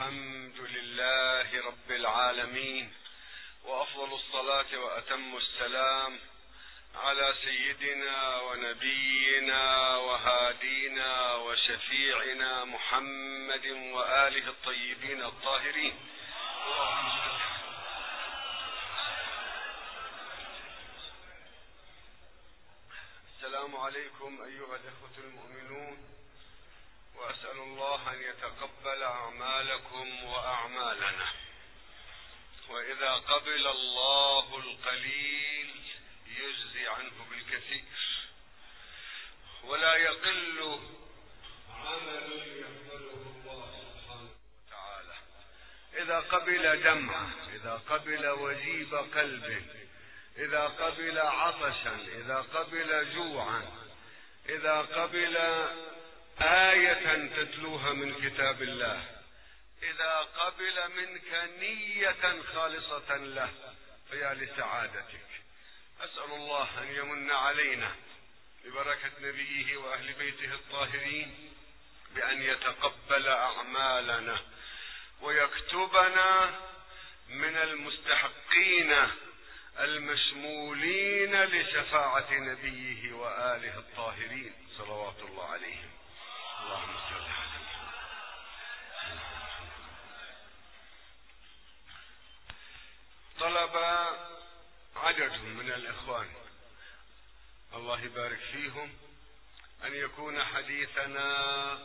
الحمد لله رب العالمين وأفضل الصلاة وأتم السلام على سيدنا ونبينا وهادينا وشفيعنا محمد وآله الطيبين الطاهرين. السلام عليكم أيها الإخوة المؤمنون. وأسأل الله أن يتقبل أعمالكم وأعمالنا. وإذا قبل الله القليل يجزي عنه بالكثير. ولا يقل عمل يقبله الله سبحانه وتعالى. إذا قبل دمعه إذا قبل وجيب قلب إذا قبل عطشا إذا قبل جوعا إذا قبل آية تتلوها من كتاب الله. إذا قبل منك نية خالصة له فيا لسعادتك. أسأل الله أن يمن علينا ببركة نبيه وأهل بيته الطاهرين بأن يتقبل أعمالنا ويكتبنا من المستحقين المشمولين لشفاعة نبيه وآله الطاهرين. صلوات الله عليهم. طلب عدد من الإخوان. الله يبارك فيهم. أن يكون حديثنا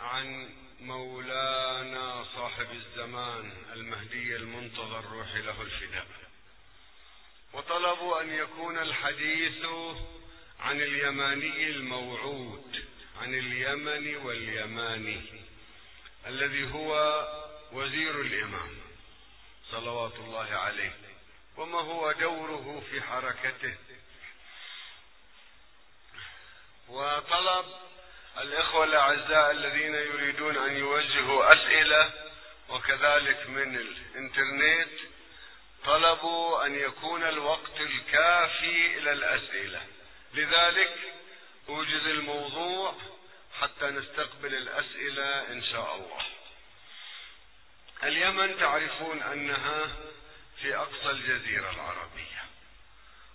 عن مولانا صاحب الزمان المهدي المنتظر روحي له الفداء. وطلبوا أن يكون الحديث عن اليماني الموعود. عن اليمن واليماني الذي هو وزير الإمام صلوات الله عليه وما هو دوره في حركته. وطلب الإخوة الأعزاء الذين يريدون أن يوجهوا أسئلة وكذلك من الإنترنت طلبوا أن يكون الوقت الكافي إلى الأسئلة. لذلك أوجز الموضوع حتى نستقبل الأسئلة إن شاء الله. اليمن تعرفون أنها في أقصى الجزيرة العربية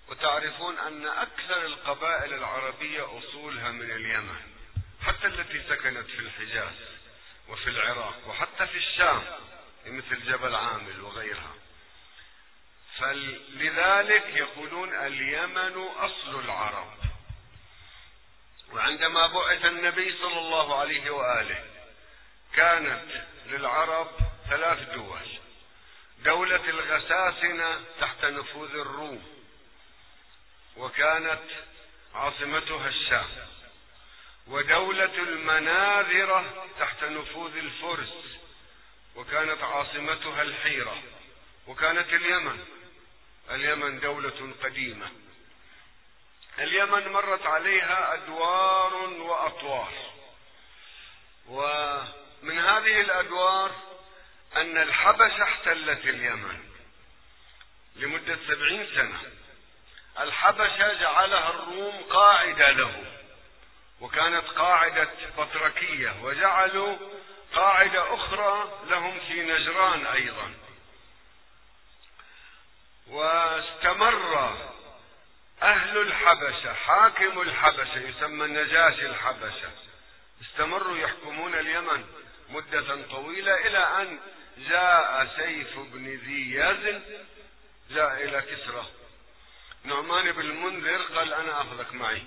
وتعرفون أن أكثر القبائل العربية أصولها من اليمن حتى التي سكنت في الحجاز وفي العراق وحتى في الشام مثل جبل عامل وغيرها. فلذلك يقولون اليمن أصل العرب. وعندما بعث النبي صلى الله عليه وآله كانت للعرب ثلاث دول. دولة الغساسنة تحت نفوذ الروم وكانت عاصمتها الشام. ودولة المناذرة تحت نفوذ الفرس وكانت عاصمتها الحيرة وكانت اليمن. اليمن دولة قديمة. اليمن مرت عليها أدوار وأطوار. ومن هذه الأدوار أن الحبشة احتلت اليمن لمدة سبعين سنة. الحبشة جعلها الروم قاعدة له وكانت قاعدة بطركية وجعلوا قاعدة أخرى لهم في نجران أيضا. واستمر أهل الحبشة حاكم الحبشة يسمى النجاشي الحبشة. استمروا يحكمون اليمن مدة طويلة إلى أن جاء سيف بن ذي يزن جاء إلى كسرى. نعمان بن المنذر قال أنا أخذك معي.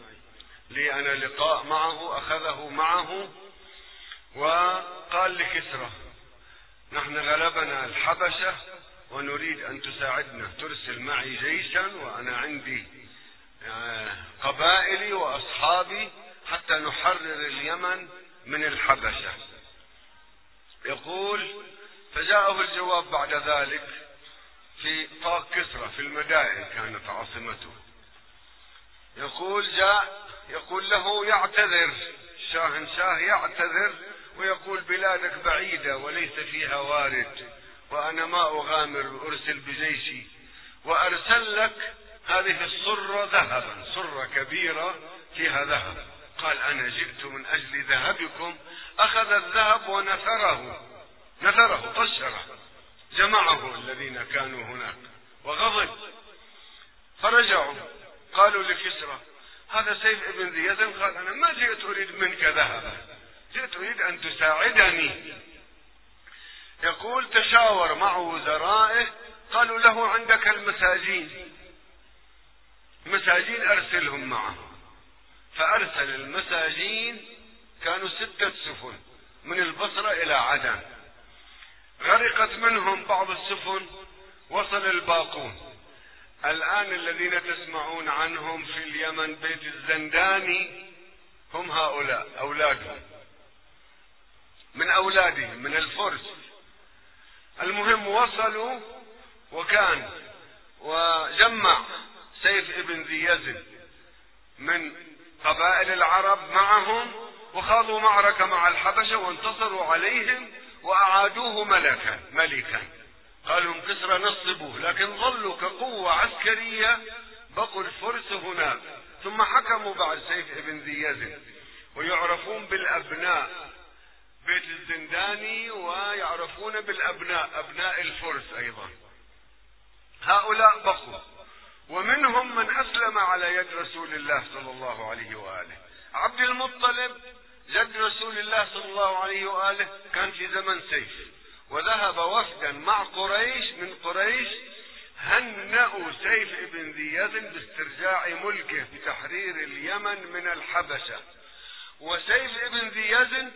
لي أنا لقاء معه أخذه معه وقال لكسرى نحن غلبنا الحبشة ونريد أن تساعدنا ترسل معي جيشا وأنا عندي قبائلي وأصحابي حتى نحرر اليمن من الحبشة. يقول فجاءه الجواب بعد ذلك في طاق كسرى في المدائن كانت عاصمته. يقول جاء يقول له يعتذر شاهنشاه يعتذر ويقول بلادك بعيدة وليس فيها وارد وأنا ما أغامر أرسل بجيشي وأرسل لك هذه الصرة ذهبا صرة كبيرة فيها ذهب. قال أنا جئت من أجل ذهبكم أخذ الذهب ونثره. نثره طشره. جمعه الذين كانوا هناك وغضب. فرجعوا قالوا لكسرى هذا سيف ابن ذي يزن قال أنا ما جئت أريد منك ذهبا جئت أريد أن تساعدني. يقول تشاور مع وزرائه قالوا له عندك المساجين. مساجين أرسلهم معه. فأرسل المساجين كانوا ستة سفن من البصرة إلى عدن. غرقت منهم بعض السفن وصل الباقون. الآن الذين تسمعون عنهم في اليمن بيت الزنداني هم هؤلاء أولادهم. من أولادهم من الفرس. المهم وصلوا وكان وجمع سيف ابن ذي يزن من قبائل العرب معهم وخاضوا معركة مع الحبشة وانتصروا عليهم وأعادوه ملكا ملكا. قال لهم كسرى نصبوه لكن ظلوا كقوة عسكرية بقوا الفرس هناك. ثم حكموا بعد سيف ابن ذي يزن ويعرفون بالأبناء بيت الزنداني ويعرفون بالأبناء أبناء الفرس أيضا. هؤلاء بقوا. ومنهم من أسلم على يد رسول الله صلى الله عليه وآله. عبد المطلب جد رسول الله صلى الله عليه وآله كان في زمن سيف. وذهب وفدا مع قريش من قريش هنأوا سيف ابن ذي يزن باسترجاع ملكه بتحرير اليمن من الحبشة. وسيف ابن ذي يزن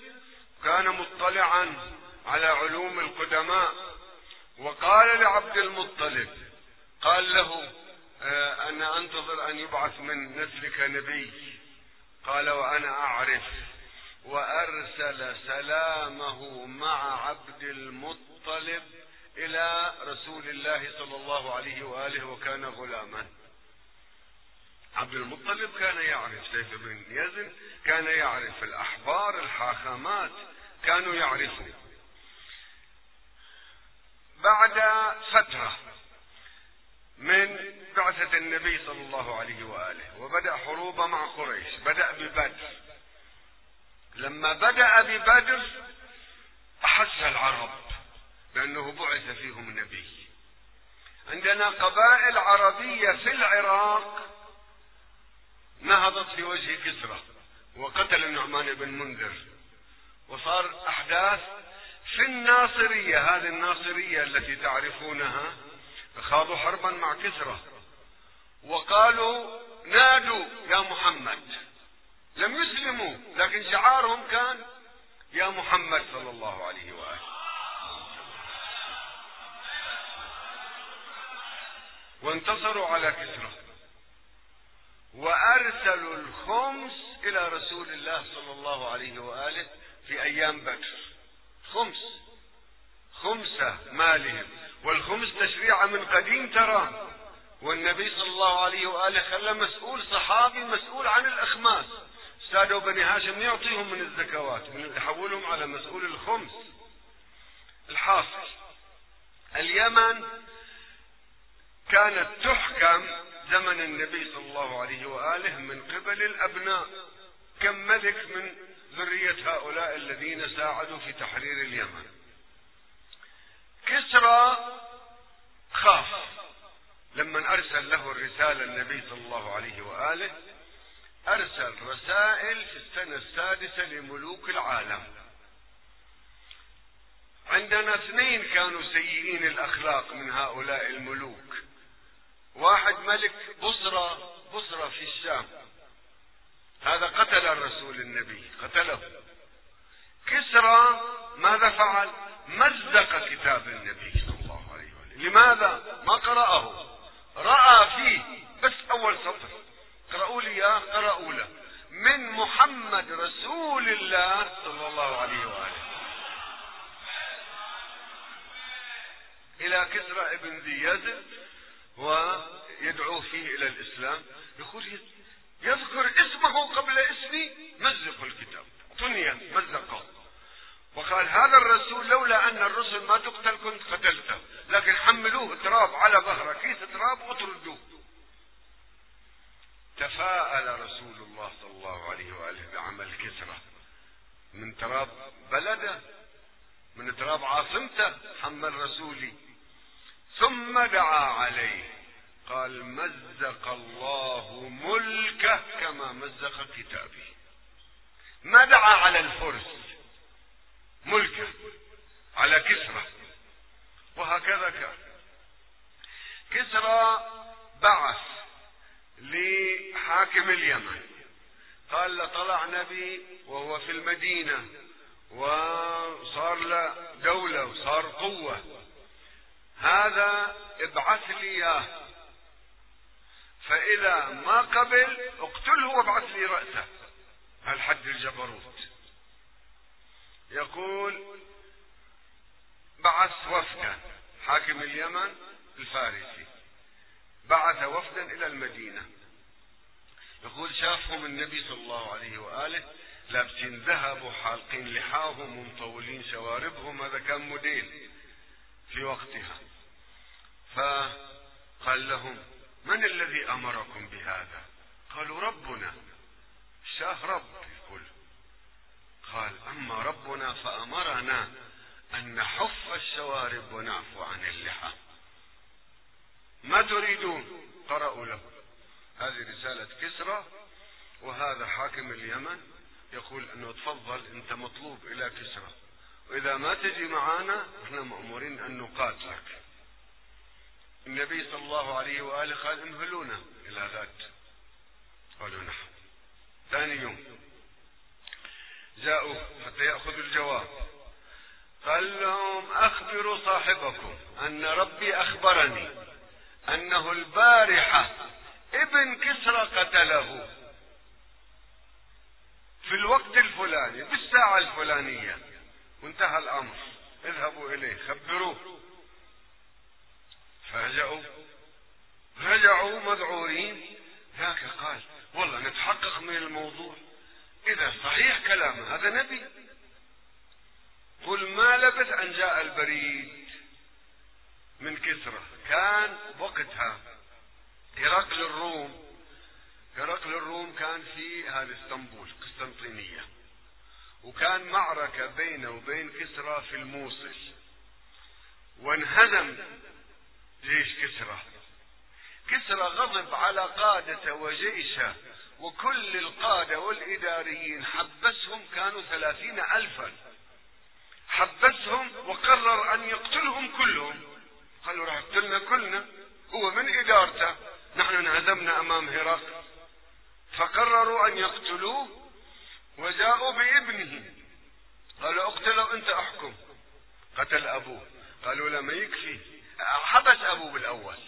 كان مطلعا على علوم القدماء. وقال لعبد المطلب قال له آه، أنا أنتظر أن يبعث من نسلك نبي. قال وأنا أعرف. وأرسل سلامه مع عبد المطلب إلى رسول الله صلى الله عليه وآله وكان غلاما. عبد المطلب كان يعرف سيف بن يزن كان يعرف الأحبار الحاخامات كانوا يعرفون. بعد فترة من بعثة النبي صلى الله عليه وآله وبدأ حروبه مع قريش بدأ ببدر. لما بدأ ببدر أحس العرب بأنه بعث فيهم النبي عندنا قبائل عربية في العراق نهضت في وجه كسرى وقتل النعمان بن منذر. وصار أحداث في الناصرية هذه الناصرية التي تعرفونها خاضوا حربا مع كسرى. وقالوا نادوا يا محمد. لم يسلموا لكن شعارهم كان يا محمد صلى الله عليه وآله. وانتصروا على كسرى. وأرسلوا الخمس إلى رسول الله صلى الله عليه وآله في أيام بدر. خمس. خمسة مالهم. والخمس تشريع من قديم ترى. والنبي صلى الله عليه وآله خلى مسؤول صحابي مسؤول عن الأخماس. سادوا بني هاشم يعطيهم من الزكوات من يحولهم على مسؤول الخمس. الحاصل اليمن كانت تحكم زمن النبي صلى الله عليه وآله من قبل الأبناء. كم ملك من ذرية هؤلاء الذين ساعدوا في تحرير اليمن؟ كسرى خاف. لما أرسل له الرسالة النبي صلى الله عليه وآله أرسل رسائل في السنة السادسة لملوك العالم. عندنا اثنين كانوا سيئين الأخلاق من هؤلاء الملوك. واحد ملك بصرة بصرة في الشام. هذا قتل الرسول النبي قتله. كسرى ماذا فعل؟ مزق كتاب النبي صلى الله عليه وسلم لماذا؟ ما قرأه. رأى فيه بس أول سطر اقرأوا لي اياه قرأوا له. من محمد رسول الله صلى الله عليه وآله. إلى كسرى ابن ذي يزن ويدعو فيه إلى الإسلام. يقول يذكر اسمه قبل اسمي مزق الكتاب. دنيا مزقه. وقال هذا الرسول لولا أن الرسل ما تقتل كنت قتلته. لكن حملوه تراب على ظهره كيس تراب وطردوه تفاءل رسول الله صلى الله عليه وآله بعمل كسرى من تراب بلده من تراب عاصمته حمل رسولي. ثم دعا عليه قال مزق الله ملكه كما مزق كتابه. ما دعا على الفرس ملكه على كسرى وهكذا كان. كسرى بعث لحاكم اليمن. قال له طلع نبي وهو في المدينة وصار له دولة وصار قوة. هذا ابعث لي إياه. فإذا ما قبل اقتله وابعث لي رأسه. هالحد الجبروت؟ يقول بعث وفدا حاكم اليمن الفارسي. بعث وفدا إلى المدينة. يقول شافهم النبي صلى الله عليه وآله لابسين ذهب وحالقين لحاهم ومطولين شواربهم هذا كان موديل في وقتها. فقال لهم من الذي أمركم بهذا؟ قالوا ربنا. شاه رب. يقول قال أما ربنا فأمرنا. أن نحف الشوارب ونعفو عن اللحى. ما تريدون؟ قرأوا له. هذه رسالة كسرى وهذا حاكم اليمن يقول أنه تفضل أنت مطلوب إلى كسرى. وإذا ما تجي معانا إحنا مأمورين أن نقاتلك. النبي صلى الله عليه وآله قال انهلونا إلى غد قالوا نعم ثاني يوم. جاءوا حتى يأخذوا الجواب. قال لهم أخبروا صاحبكم أن ربي أخبرني أنه البارحة ابن كسرى قتله في الوقت الفلاني بالساعة الفلانية. وانتهى الأمر. اذهبوا إليه خبروه. فرجعوا رجعوا مذعورين. ذاك قال والله نتحقق من الموضوع. إذا صحيح كلامه هذا نبي. قل ما لبث أن جاء البريد من كسرى كان وقتها هرقل الروم هرقل الروم كان في هذا إسطنبول قسطنطينية. وكان معركة بينه وبين كسرى في الموصل. وانهزم جيش كسرى كسرى غضب على قادته وجيشه وكل القادة والإداريين حبسهم كانوا ثلاثين ألفا. حبسهم وقرر أن يقتلهم كلهم. قالوا راح يقتلنا كلنا. هو من إدارته؟ نحن انهزمنا أمام هرقل. فقرروا أن يقتلوه وجاءوا بابنه. قالوا اقتلوا أنت أحكم. قتل أبوه. قالوا لا ما يكفي. حبس أبوه بالأول.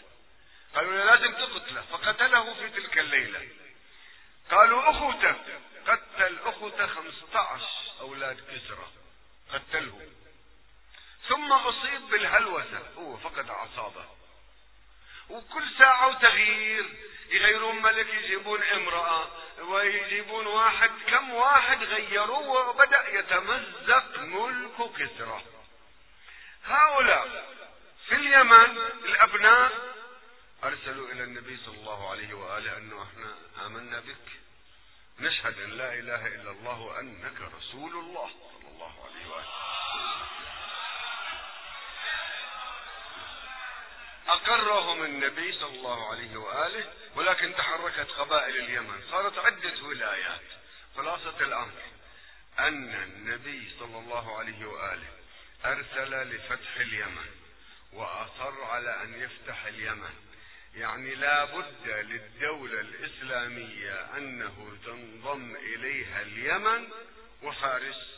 قالوا لا لازم تقتله. فقتله في تلك الليلة. قالوا أخوته قتل أخوته 15 أولاد كسرى. قتله. ثم أصيب بالهلوسة. هو فقد أعصابه. وكل ساعة وتغيير. يغيرون ملك يجيبون امرأة ويجيبون واحد. كم واحد غيروه وبدأ يتمزق ملك كسرى. هؤلاء في اليمن الأبناء أرسلوا إلى النبي صلى الله عليه وآله أنه إحنا آمنا بك. نشهد أن لا إله إلا الله وأنك رسول الله صلى الله عليه وآله أقرهم النبي صلى الله عليه وآله ولكن تحركت قبائل اليمن صارت عدة ولايات. خلاصة الأمر أن النبي صلى الله عليه وآله أرسل لفتح اليمن وأصر على أن يفتح اليمن. يعني لا بد للدولة الإسلامية أنه تنضم إليها اليمن وفارس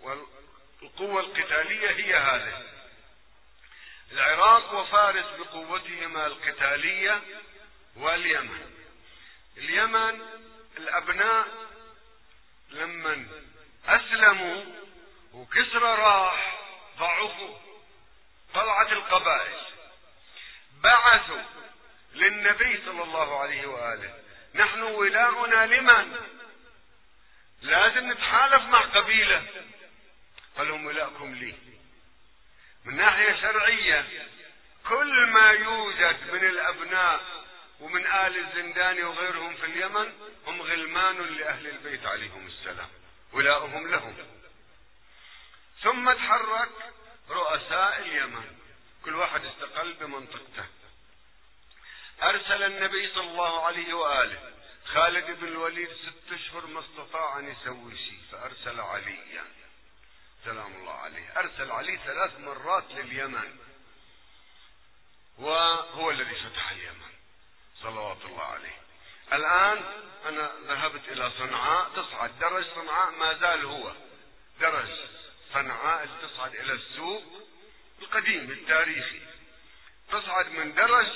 والقوة القتالية هي هذه. العراق وفارس بقوتهما القتالية واليمن. اليمن الأبناء لمن أسلموا وكسرى راح ضعفوا طلعت القبائل بعثوا للنبي صلى الله عليه وآله. نحن ولاؤنا لمن؟ لازم نتحالف مع قبيلة. قال لهم ولاؤكم لي. من ناحية شرعية كل ما يوجد من الأبناء ومن آل الزنداني وغيرهم في اليمن هم غلمان لأهل البيت عليهم السلام. ولاؤهم لهم. ثم تحرك رؤساء اليمن. كل واحد استقل بمنطقته. أرسل النبي صلى الله عليه وآله خالد بن الوليد ست أشهر ما استطاع أن يسوي شيء فأرسل عليا سلام الله عليه. أرسل علي ثلاث مرات لليمن. وهو الذي فتح اليمن. صلوات الله عليه. الآن أنا ذهبت إلى صنعاء تصعد درج صنعاء ما زال هو. درج صنعاء تصعد إلى السوق القديم التاريخي. تصعد من درج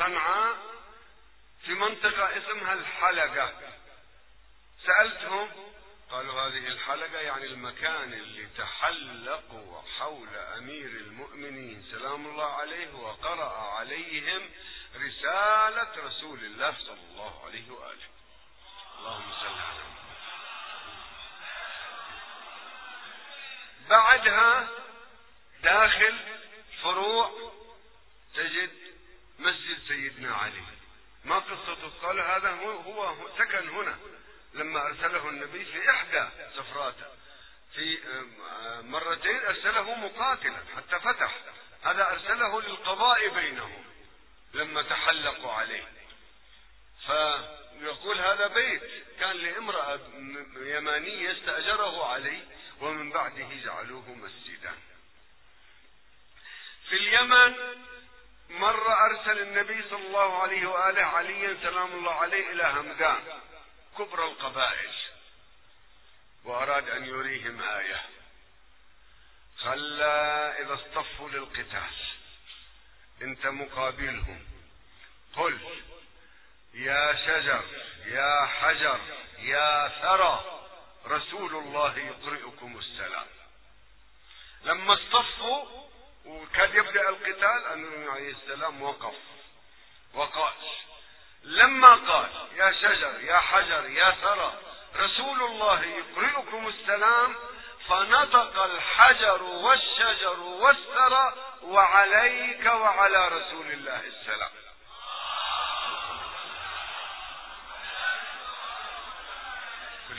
صنعاء في منطقة اسمها الحلقة. سألتهم قالوا هذه الحلقة يعني المكان اللي تحلقوا حول أمير المؤمنين. سلام الله عليه وقرأ عليهم رسالة رسول الله صلى الله عليه وآله. اللهم صل على بعدها داخل فروع تجد مسجد سيدنا علي. ما قصته قال هذا هو, هو سكن هنا. لما أرسله النبي في إحدى سفراته في مرتين أرسله مقاتلا حتى فتح. هذا أرسله للقضاء بينهم لما تحلقوا عليه. فيقول هذا بيت كان لامرأة يمانية استأجره علي ومن بعده جعلوه مسجدا. في اليمن مرة أرسل النبي صلى الله عليه وآله عليا سلام الله عليه إلى همدان كبرى القبائل وأراد أن يريهم آية. خلى إذا اصطفوا للقتال أنت مقابلهم. قل يا شجر يا حجر يا ثرى رسول الله يقرئكم السلام. لما اصطفوا وكاد يبدأ القتال النبي عليه السلام وقف. وقال لما قال يا شجر يا حجر يا ثرى رسول الله يقرئكم السلام فنطق الحجر والشجر والثرى وعليك وعلى رسول الله السلام.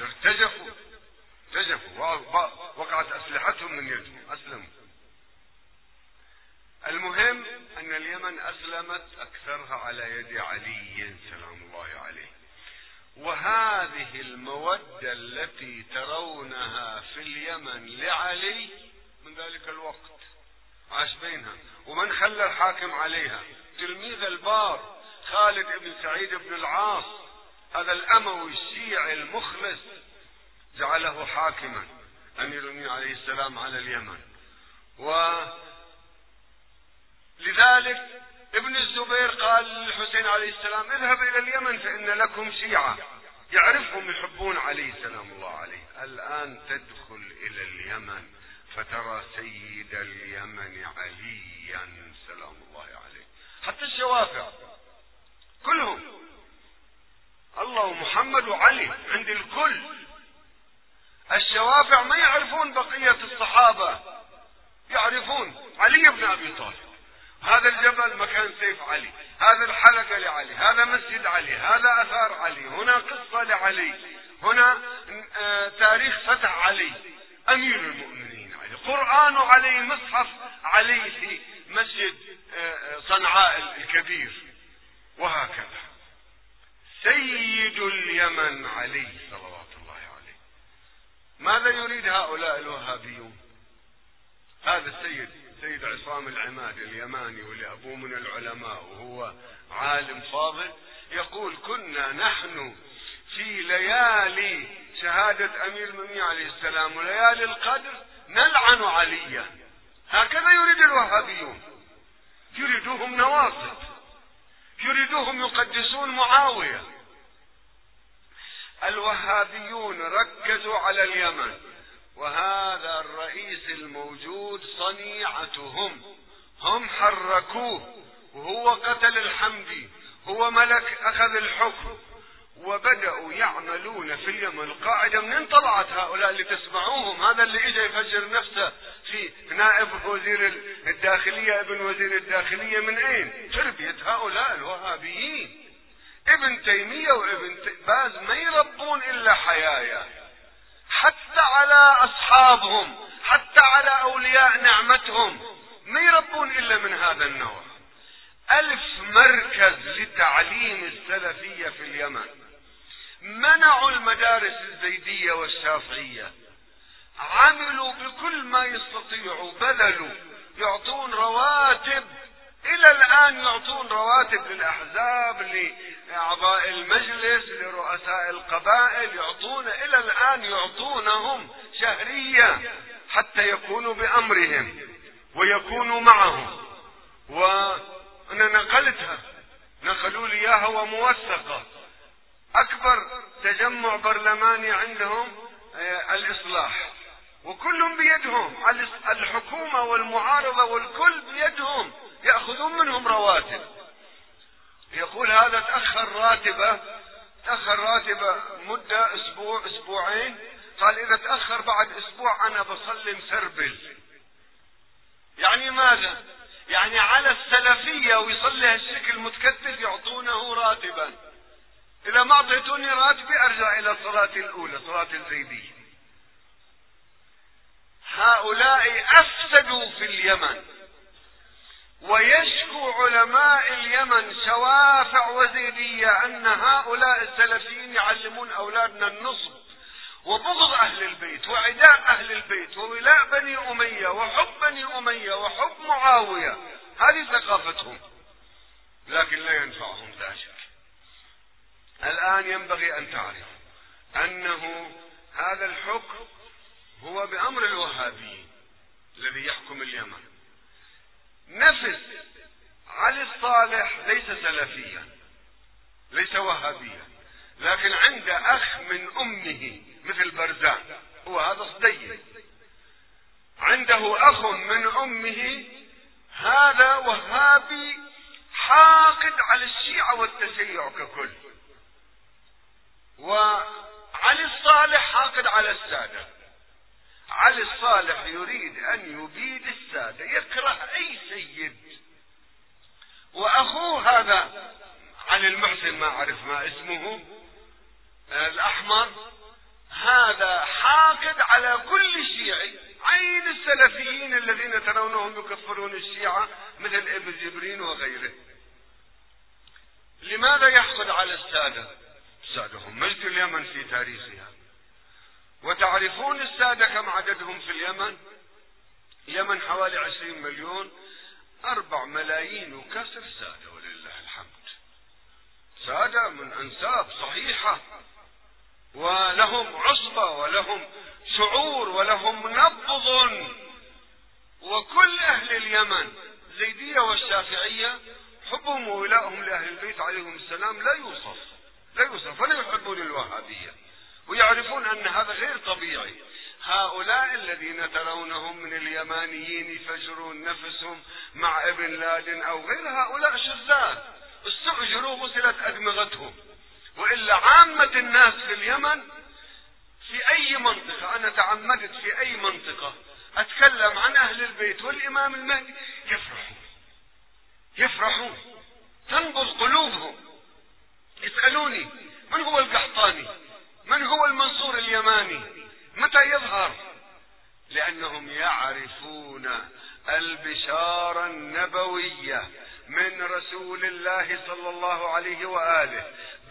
ارتجفوا ارتجفوا وقعت أسلحتهم من يدهم أسلموا. المهم أن اليمن أسلمت أكثرها على يد علي سلام الله عليه. وهذه المودة التي ترونها في اليمن لعلي من ذلك الوقت عاش بينها. ومن خلى الحاكم عليها؟ تلميذ البار خالد بن سعيد بن العاص هذا الأموي الشيعي المخلص جعله حاكما أمير المؤمنين عليه السلام على اليمن. و لذلك ابن الزبير قال للحسين عليه السلام اذهب إلى اليمن فإن لكم شيعة. يعرفهم يحبون علي سلام الله عليه. الآن تدخل إلى اليمن فترى سيد اليمن عليا سلام الله عليه. حتى الشوافع كلهم. الله ومحمد وعلي عند الكل. الشوافع ما يعرفون بقية الصحابة. يعرفون علي بن أبي طالب. هذا الجبل مكان سيف علي هذا الحلقة لعلي هذا مسجد علي هذا أثار علي هنا قصة لعلي هنا آه، تاريخ فتح علي. أمير المؤمنين علي قرآن علي مصحف علي في مسجد آه، صنعاء الكبير. وهكذا. سيد اليمن علي صلوات الله عليه. ماذا يريد هؤلاء الوهابيون؟ هذا السيد. سيد عصام العماد اليماني واللي أبوه من العلماء وهو عالم فاضل يقول كنا نحن في ليالي شهادة أمير المؤمنين عليه السلام وليالي القدر نلعن عليا. هكذا يريد الوهابيون. يريدوهم نواصب. يريدوهم يقدسون معاوية. الوهابيون ركزوا على اليمن. وهذا الرئيس الموجود صنيعتهم هم حركوه وهو قتل الحمدي هو ملك أخذ الحكم وبدأوا يعملون في اليمن. القاعدة منين طلعت هؤلاء اللي تسمعوهم؟ هذا اللي اجى يفجر نفسه في نائب وزير الداخلية. ابن وزير الداخلية من أين؟ تربية هؤلاء الوهابيين. ابن تيمية وابن باز ما يربون إلا حيايا حتى على أصحابهم حتى على أولياء نعمتهم. ما يربون إلا من هذا النوع. ألف مركز لتعليم السلفية في اليمن. منعوا المدارس الزيدية والشافعية. عملوا بكل ما يستطيعوا بذلوا. يعطون رواتب. إلى الآن يعطون رواتب للأحزاب لأعضاء المجلس لرؤساء القبائل يعطون إلى الآن يعطونهم شهرية حتى يكونوا بأمرهم ويكونوا معهم. وأنا نقلتها نقلوا لي إياها وموثقة. أكبر تجمع برلماني عندهم آه، الإصلاح. وكلهم بيدهم. الحكومة والمعارضة والكل بيدهم. يأخذون منهم رواتب. يقول هذا تأخر راتبة تأخر راتبة مدة أسبوع أسبوعين. قال إذا تأخر بعد أسبوع أنا بصلي مسربل. يعني ماذا؟ يعني على السلفية ويصلي هالشكل متكتف يعطونه راتبا. إذا ما أعطيتوني راتبي أرجع إلى الصلاة الأولى صلاة الزيدية. هؤلاء أفسدوا في اليمن. ويشكو علماء اليمن شوافع وزيدية أن هؤلاء السلفيين يعلمون أولادنا النصب وبغض أهل البيت وعداء أهل البيت وولاء بني أمية وحب بني أمية وحب معاوية. هذه ثقافتهم. لكن لا ينفعهم ذلك. الآن ينبغي أن تعرف أنه هذا الحكم هو بأمر الوهابيين الذي يحكم اليمن. نفس علي الصالح ليس سلفيا ليس وهابيا لكن عند أخ من أمه مثل برزان هو هذا صديق. عنده أخ من أمه هذا وهابي حاقد على الشيعة والتشيع ككل وعلي الصالح حاقد على السادة. علي الصالح يريد أن يبيد السادة يكره أي سيد. وأخوه هذا علي المحسن ما أعرف ما اسمه الأحمر هذا حاقد على كل شيعي عين السلفيين الذين ترونهم يكفرون الشيعة مثل ابن جبرين وغيره. لماذا يحقد على السادة؟ السادة هم مجد اليمن في تاريخها. وتعرفون السادة كم عددهم في اليمن؟ اليمن حوالي عشرين مليون أربع ملايين وكسر سادة ولله الحمد. سادة من أنساب صحيحة ولهم عصبة ولهم شعور ولهم نبض. وكل أهل اليمن زيدية والشافعية حبهم وولائهم لأهل البيت عليهم السلام لا يوصف لا يوصف ولا يحبون الوهابية. ويعرفون أن هذا غير طبيعي. هؤلاء الذين ترونهم من اليمانيين يفجرون نفسهم مع ابن لادن أو غير هؤلاء شذاذ استؤجروا غسلت أدمغتهم. وإلا عامة الناس في اليمن في أي منطقة أنا تعمدت في أي منطقة أتكلم عن أهل البيت والإمام المهدي يفرحون. يفرحون. تنبض قلوبهم. يسألوني من هو القحطاني؟ من هو المنصور اليماني؟ متى يظهر؟ لأنهم يعرفون البشاره النبويه من رسول الله صلى الله عليه وآله.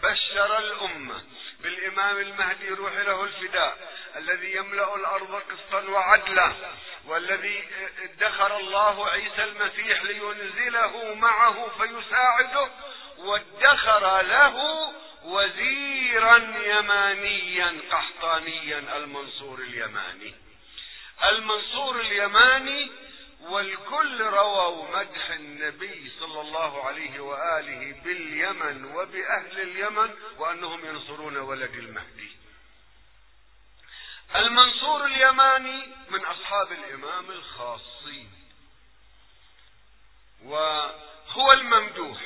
بشر الأمة بالإمام المهدي روح له الفداء الذي يملأ الأرض قسطا وعدلا والذي ادخر الله عيسى المسيح لينزله معه فيساعده وادخر له وزيرا يمانيا قحطانيا المنصور اليماني. المنصور اليماني والكل رووا مدح النبي صلى الله عليه وآله باليمن وبأهل اليمن وأنهم ينصرون ولد المهدي. المنصور اليماني من أصحاب الإمام الخاصين. وهو الممدوح.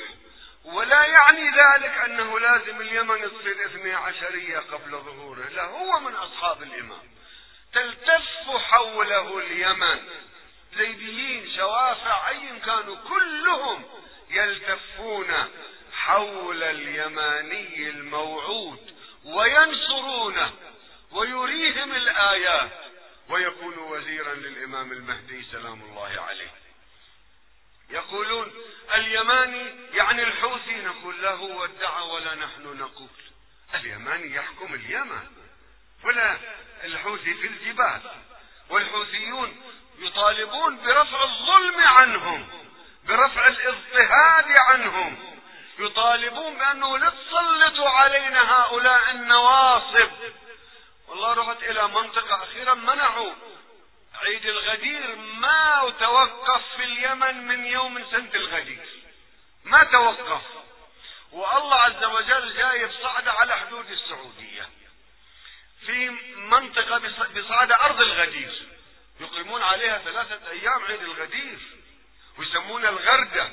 ولا يعني ذلك أنه لازم اليمن تصير اثني عشرية قبل ظهوره. لا هو من أصحاب الإمام. تلتف حوله اليمن. زيديين شوافع اي كانوا كلهم يلتفون حول اليماني الموعود وينصرونه ويريهم الآيات ويكون وزيرا للإمام المهدي سلام الله عليه. يقولون اليماني يعني الحوثي نقول له ودع ولا نحن نقول. اليماني يحكم اليمن. ولا الحوثي في الجبال. والحوثيون يطالبون برفع الظلم عنهم برفع الاضطهاد عنهم. يطالبون بأنه لا تسلطوا علينا هؤلاء النواصب. والله رحت إلى منطقة أخيرا منعوا عيد الغدير ما توقف في اليمن من يوم سنة الغدير. ما توقف والله عز وجل جايب صعدة على حدود السعودية. في منطقة بصعدة أرض الغدير. يقيمون عليها ثلاثة أيام عيد الغدير. ويسمون الغردة.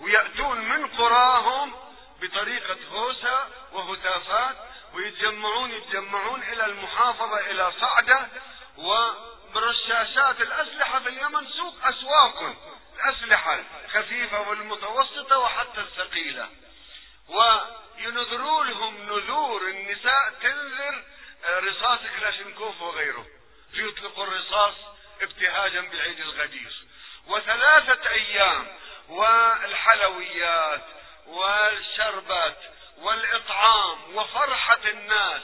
ويأتون من قراهم بطريقة هوسة وهتافات. ويتجمعون يتجمعون إلى المحافظة إلى صعدة. وبرشاشات الأسلحة في اليمن سوق أسواق. الأسلحة الخفيفة والمتوسطة وحتى الثقيلة. وينذروا لهم نذور النساء تنذر رصاص كلاشنكوف وغيره. ليطلقوا الرصاص ابتهاجا بعيد الغدير. وثلاثة أيام والحلويات والشربات والإطعام وفرحة الناس.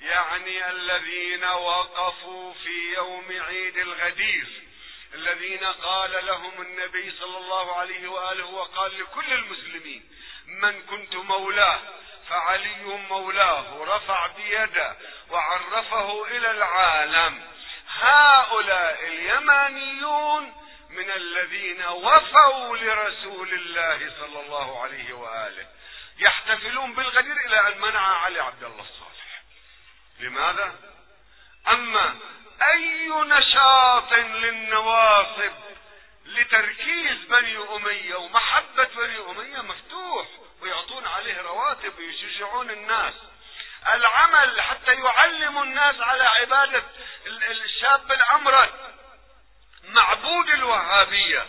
يعني الذين وقفوا في يوم عيد الغدير. الذين قال لهم النبي صلى الله عليه وآله وقال لكل المسلمين من كنت مولاه فعلي مولاه رفع بيده وعرفه إلى العالم. هؤلاء اليمانيون من الذين وفوا لرسول الله صلى الله عليه وآله. يحتفلون بالغدير إلى أن منع علي عبد الله الصالح. لماذا؟ أما أي نشاط للنواصب لتركيز بني أمية ومحبة بني أمية مفتوح ويعطون عليه رواتب ويشجعون الناس. العمل حتى يعلموا الناس على عبادة الشاب الامرد معبود الوهابية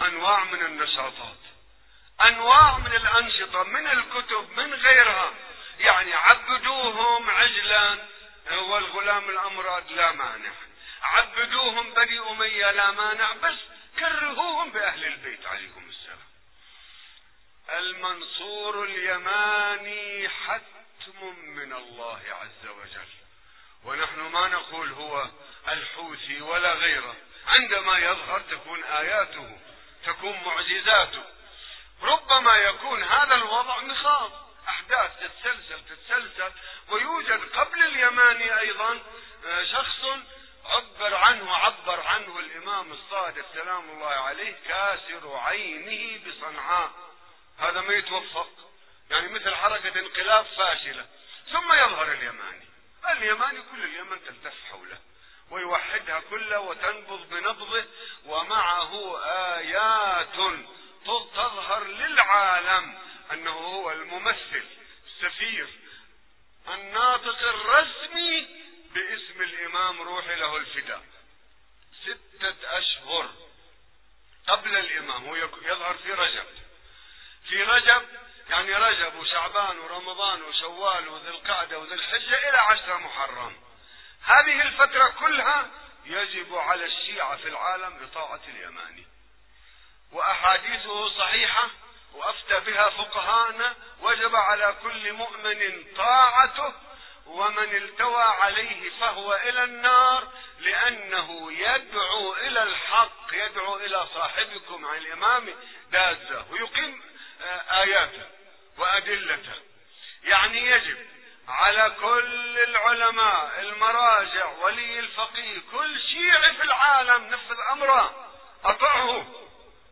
أنواع من النشاطات أنواع من الأنشطة من الكتب من غيرها. يعني عبدوهم عجلا والغلام الامراد لا مانع. عبدوهم بني أمية لا مانع بس كرهوهم بأهل البيت. عليهم السلام. المنصور اليماني حتم من الله عز وجل. ونحن ما نقول هو الحوثي ولا غيره. عندما يظهر تكون آياته تكون معجزاته. ربما يكون هذا الوضع مخاض أحداث تتسلسل تتسلسل ويوجد قبل اليماني أيضا آه، شخص عبر عنه عبر عنه الإمام الصادق سلام الله عليه كاسر عينه بصنعاء. هذا ما يتوفق. يعني مثل حركة انقلاب فاشلة. ثم يظهر اليماني. اليماني كل اليمن تلتف حوله ويوحدها كلها وتنبض بنبضه ومعه آيات تظهر للعالم. أنه هو الممثل السفير الناطق الرسمي باسم الإمام روحي له الفداء. ستة أشهر قبل الإمام هو يظهر في رجب. في رجب يعني رجب وشعبان ورمضان وشوال وذي القعدة وذي الحجة إلى عشر محرم. هذه الفترة كلها يجب على الشيعة في العالم إطاعة اليماني. وأحاديثه صحيحة وأفتى بها فقهانا وجب على كل مؤمن طاعته ومن التوى عليه فهو إلى النار لأنه يدعو إلى الحق يدعو إلى صاحبكم عن الإمام دازة ويقيم آه، آياته وأدلته. يعني يجب على كل العلماء المراجع ولي الفقيه كل شيعي في العالم نفذ أمره أطعه.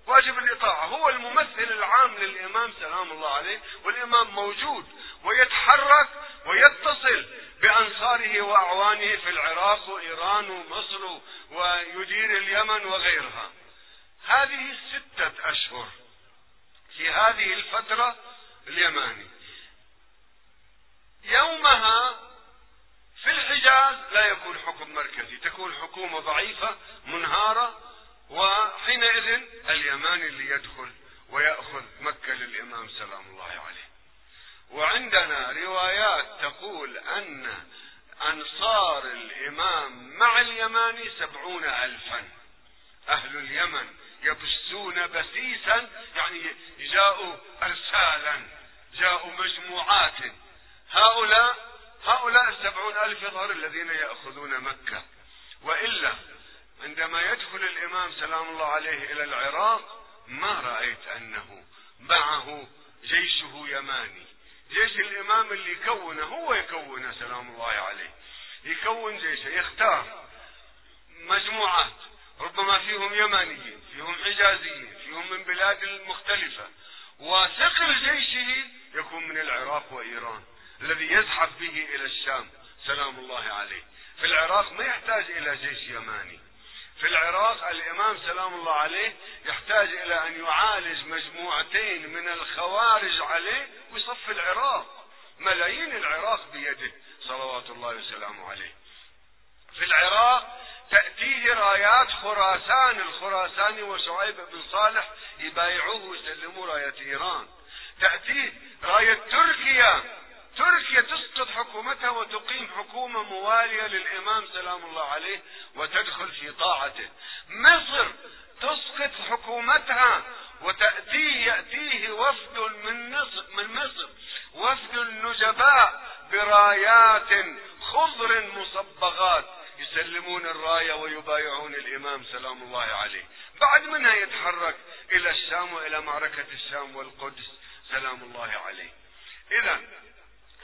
واجب الإطاعة. هو الممثل العام للإمام سلام الله عليه والإمام موجود ويتحرك ويتصل بأنصاره وأعوانه في العراق وإيران ومصر ويدير اليمن وغيرها. هذه ستة أشهر في هذه الفترة اليماني يومها في الحجاز لا يكون حكم مركزي. تكون حكومة ضعيفة منهارة وحينئذ اليماني اللي يدخل ويأخذ مكة للإمام سلام الله عليه. وعندنا روايات تقول أن أنصار الإمام مع اليماني سبعون ألفا. أهل اليمن يبثون بسيسا يعني جاءوا أرسالا جاءوا مجموعات. هؤلاء هؤلاء السبعون ألف يظهر الذين يأخذون مكة. وإلا عندما يدخل الإمام سلام الله عليه إلى العراق ما رأيت أنه معه جيشه يماني. جيش الإمام اللي يكونه هو يكونه سلام الله عليه. يكون جيشه يختار مجموعات. ربما فيهم يمانيين فيهم حجازيين فيهم من بلاد مختلفة وثقل جيشه يكون من العراق وإيران الذي يزحف به إلى الشام سلام الله عليه. في العراق ما يحتاج إلى جيش يماني. في العراق الإمام سلام الله عليه يحتاج إلى أن يعالج مجموعتين من الخوارج عليه ويصف العراق ملايين العراق بيده صلوات الله وسلامه عليه. في العراق تأتيه رايات خراسان الخراساني وشعيب بن صالح يبايعوه ويسلموا راية إيران. تأتيه راية تركيا تركيا تسقط حكومتها وتقيم حكومة موالية للإمام سلام الله عليه وتدخل في طاعته. مصر تسقط حكومتها وتأتيه يأتيه وفد من مصر, من مصر وفد النجباء برايات خضر مصبغات يسلمون الراية ويبايعون الإمام سلام الله عليه. بعد منها يتحرك إلى الشام وإلى معركة الشام والقدس. سلام الله عليه. إذا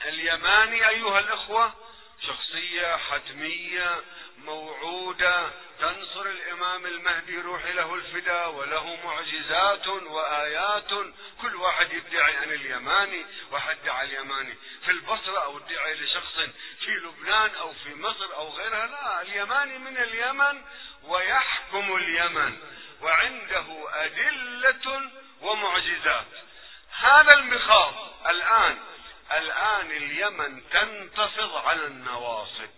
اليماني أيها الإخوة شخصية حتمية موعودة تنصر الإمام المهدي روح له الفداء وله معجزات وآيات. كل واحد يدعي عن اليماني واحد دعا اليماني. في البصرة أو ادعي لشخص في لبنان أو في مصر أو غيرها لا اليماني من اليمن ويحكم اليمن وعنده أدلة ومعجزات. هذا المخاض الآن الآن اليمن تنتفض على النواصب.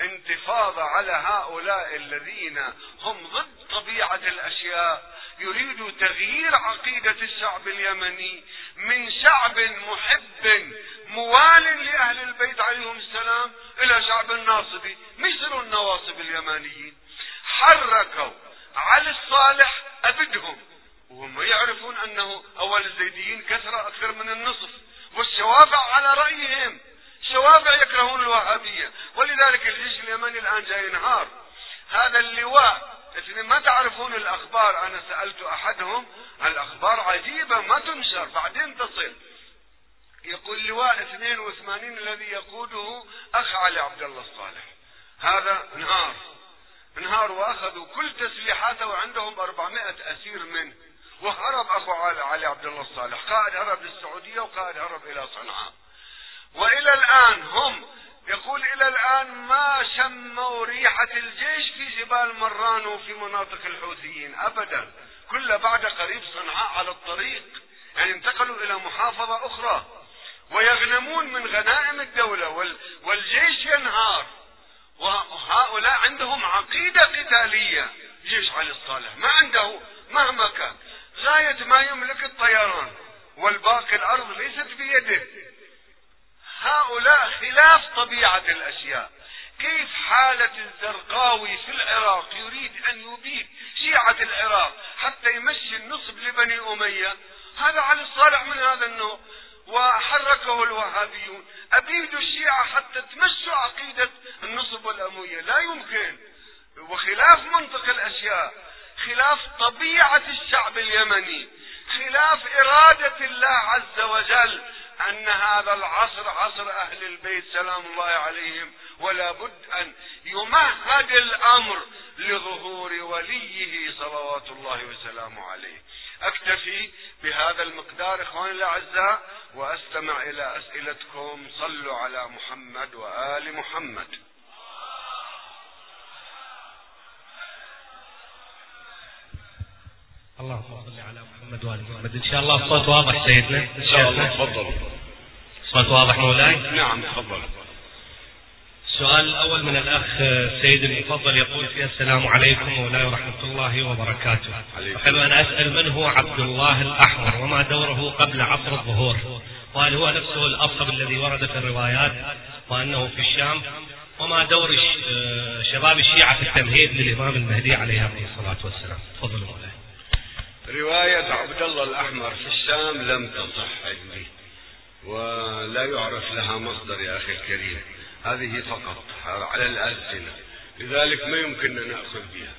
انتفاضة على هؤلاء الذين هم ضد طبيعة الأشياء يريدوا تغيير عقيدة الشعب اليمني من شعب محب موال لأهل البيت عليهم السلام إلى شعب ناصبي مثل النواصب اليمانيين حركوا علي الصالح أبدهم وهم يعرفون أنه أول الزيديين كثرة أكثر من النصف. والشوافع على رأيهم. شوافع يكرهون الوهابية. ولذلك الجيش اليمني الآن جاي ينهار. هذا اللواء ما تعرفون الأخبار؟ أنا سألت أحدهم الأخبار عجيبة ما تنشر بعدين تصل. يقول لواء 82 الذي يقوده أخ علي عبد الله الصالح. هذا انهار. انهار وأخذوا كل تسليحاته وعندهم 400 أسير منه. وهرب اخو علي عبد الله الصالح. قائد هرب للسعودية وقائد هرب إلى صنعاء. وإلى الآن هم يقول إلى الآن ما شموا ريحة الجيش في جبال مران وفي مناطق الحوثيين. ابدا. كل بعد قريب صنعاء على الطريق. يعني انتقلوا إلى محافظة أخرى. ويغنمون من غنائم الدولة. والجيش ينهار. وهؤلاء عندهم عقيدة قتالية. جيش علي الصالح. ما عنده مهما كان. غاية ما يملك الطيران والباقي الأرض ليست بيده. هؤلاء خلاف طبيعة الأشياء. كيف حالة الزرقاوي في العراق يريد أن يبيد شيعة العراق حتى يمشي النصب لبني أمية؟ هذا على الصالح من هذا النوع. وحركه الوهابيون. أبيدوا الشيعة حتى تمشوا عقيدة النصب والأموية. لا يمكن. وخلاف منطق الأشياء. خلاف طبيعة الشعب اليمني خلاف إرادة الله عز وجل أن هذا العصر عصر أهل البيت سلام الله عليهم ولا بد أن يمهد الأمر لظهور وليه صلوات الله وسلامه عليه. أكتفي بهذا المقدار إخواني الأعزاء وأستمع إلى أسئلتكم. صلوا على محمد وآل محمد. اللهم صل على محمد وآل محمد. إن شاء الله الصوت واضح سيدنا. إن شاء الله تفضل. الصوت واضح مولاي. نعم تفضل. السؤال الأول من الأخ سيد المفضل يقول فيه السلام عليكم مولاي ورحمة الله وبركاته. أحب أن أسأل من هو عبد الله الأحمر وما دوره قبل عصر الظهور؟ وهل هو نفسه الأصب الذي ورد في الروايات وأنه في الشام؟ وما دور آه، شباب الشيعة في التمهيد للإمام المهدي عليه الصلاة والسلام؟ تفضل مولاي. رواية عبد الله الأحمر في الشام لم تصح عندي ولا يعرف لها مصدر يا أخي الكريم. هذه فقط على الألسنة. لذلك ما يمكننا نأخذ بها.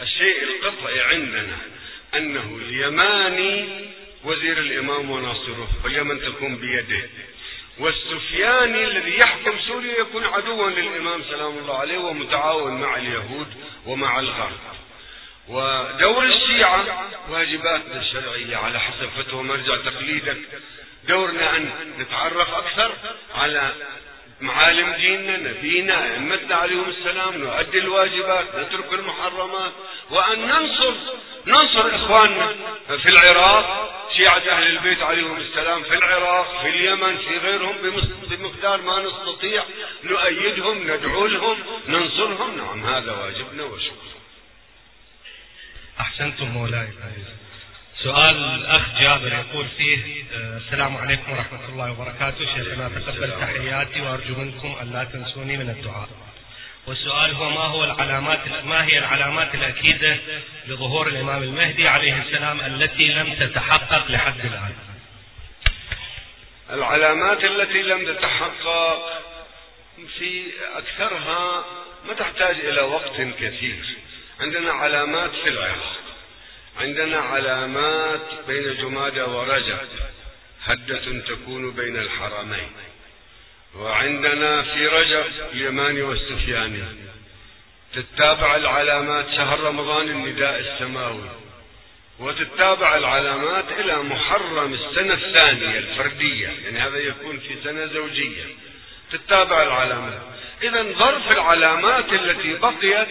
الشيء القطعي عندنا أنه اليماني وزير الإمام وناصره واليمن تكون بيده. والسفياني الذي يحكم سوريا يكون عدوا للإمام سلام الله عليه ومتعاون مع اليهود ومع الغرب. ودور الشيعة واجباتنا الشرعية على حسب فتوى مرجع تقليدك. دورنا أن نتعرف أكثر على معالم ديننا نبينا أئمتنا عليهم السلام نؤدي الواجبات نترك المحرمات وأن ننصر ننصر إخواننا في العراق. شيعة أهل البيت عليهم السلام في العراق في اليمن في غيرهم بمقدار ما نستطيع. نؤيدهم ندعو لهم ننصرهم. نعم هذا واجبنا وشكرا. أحسنتم مولاي. سؤال الأخ جابر يقول فيه آه، السلام عليكم ورحمة الله وبركاته. شيخنا تقبل تحياتي وأرجو منكم أن لا تنسوني من الدعاء. والسؤال هو ما هو العلامات ما هي العلامات الأكيدة لظهور الإمام المهدي عليه السلام التي لم تتحقق لحد الآن؟ العلامات التي لم تتحقق في أكثرها ما تحتاج إلى وقت كثير. عندنا علامات في العراق عندنا علامات بين جمادى ورجب هدة تكون بين الحرمين. وعندنا في رجب اليماني والسفياني تتابع العلامات شهر رمضان النداء السماوي. وتتابع العلامات إلى محرم السنة الثانية الفردية. يعني هذا يكون في سنة زوجية. تتابع العلامات. إذا ظرف العلامات التي بقيت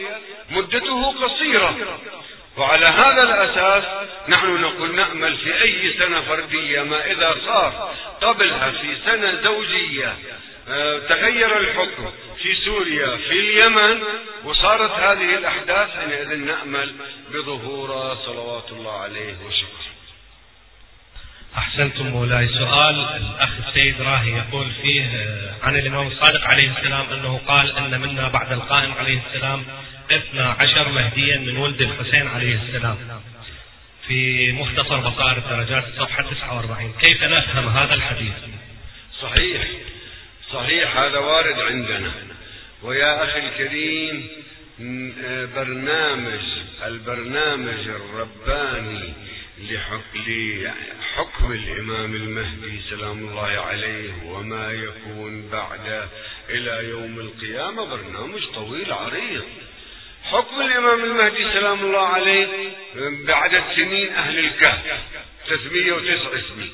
مدته قصيرة. وعلى هذا الأساس نحن نقول نأمل في أي سنة فردية ما إذا صار قبلها في سنة زوجية. آه، تغير الحكم في سوريا في اليمن وصارت هذه الأحداث حينئذ نأمل بظهور صلوات الله عليه وشكره. أحسنتم مولاي. سؤال الأخ السيد راهي يقول فيه آه، عن الإمام الصادق عليه السلام أنه قال أن منا بعد القائم عليه السلام اثنا عشر مهديا من ولد الحسين عليه السلام. في مختصر بصائر الدرجات صفحة 49 كيف نفهم هذا الحديث؟ صحيح. صحيح هذا وارد عندنا. ويا أخي الكريم برنامج البرنامج الرباني لحكم الإمام المهدي سلام الله عليه وما يكون بعده إلى يوم القيامة برنامج طويل عريض. حكم الإمام المهدي سلام الله عليه بعدد سنين أهل الكهف 309 سنين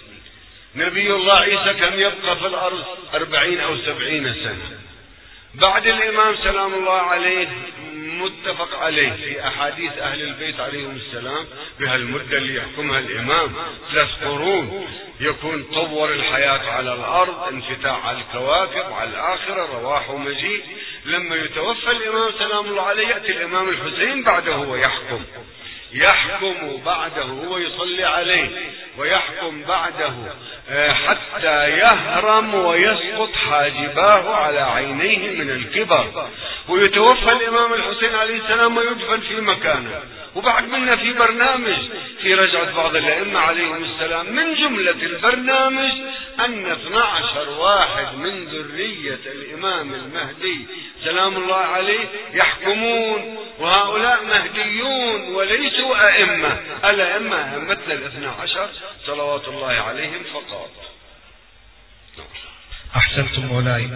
نبي الله عيسى كم يبقى في الأرض أربعين أو سبعين سنة. بعد الإمام سلام الله عليه متفق عليه في أحاديث أهل البيت عليهم السلام بهالمدة اللي يحكمها الإمام. ثلاث قرون. يكون طور الحياة على الأرض انفتاح على الكواكب على الآخرة رواح ومجيء. لما يتوفى الإمام سلام الله عليه يأتي الإمام الحسين بعده ويحكم يحكم. بعده هو يصلي عليه ويحكم بعده آه، حتى يهرم ويسقط حاجباه على عينيه من الكبر. ويتوفى الإمام الحسين عليه السلام ويدفن في مكانه. وبعد منا في برنامج في رجعة بعض الأئمة عليهم السلام من جملة البرنامج أن 12 واحد من ذرية الإمام المهدي سلام الله عليه يحكمون وهؤلاء مهديون وليسوا أئمة. الأئمة أئمتنا الاثنى عشر صلوات الله عليهم فقط. أحسنتم مولاي.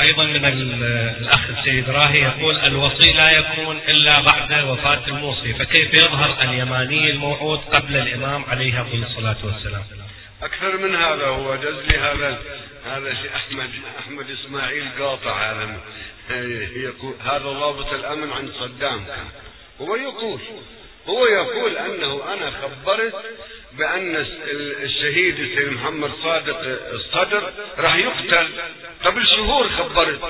أيضا من الأخ السيد راهي يقول الوصي لا يكون إلا بعد وفاة الموصي فكيف يظهر اليماني الموعود قبل الإمام عليه الصلاة والسلام؟ أكثر من هذا هو جز لي هذا هذا أحمد أحمد إسماعيل قاطع هذا يقول هذا ضابط الأمن عند صدام هو يقول هو يقول أنه أنا خبرت بأن الشهيد السيد محمد صادق الصدر راح يقتل. قبل شهور خبرت.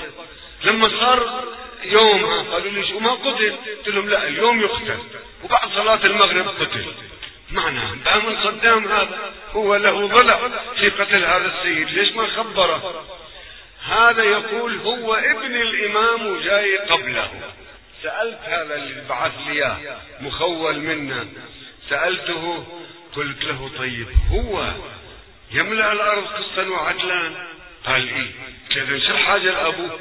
لما صار يوم قالوا لي وما قتل. قلت لهم لا اليوم يقتل. وبعد صلاة المغرب قتل. معنى من صدام هذا هو له ضلع في قتل هذا السيد؟ ليش ما خبره؟ هذا يقول هو ابن الإمام وجاي قبله. سألت هذا اللي بعث لي مخول منا سألته قلت له طيب هو يملأ الأرض قسطا وعدلا؟ قال إيه كذا شو الحاجة لأبوه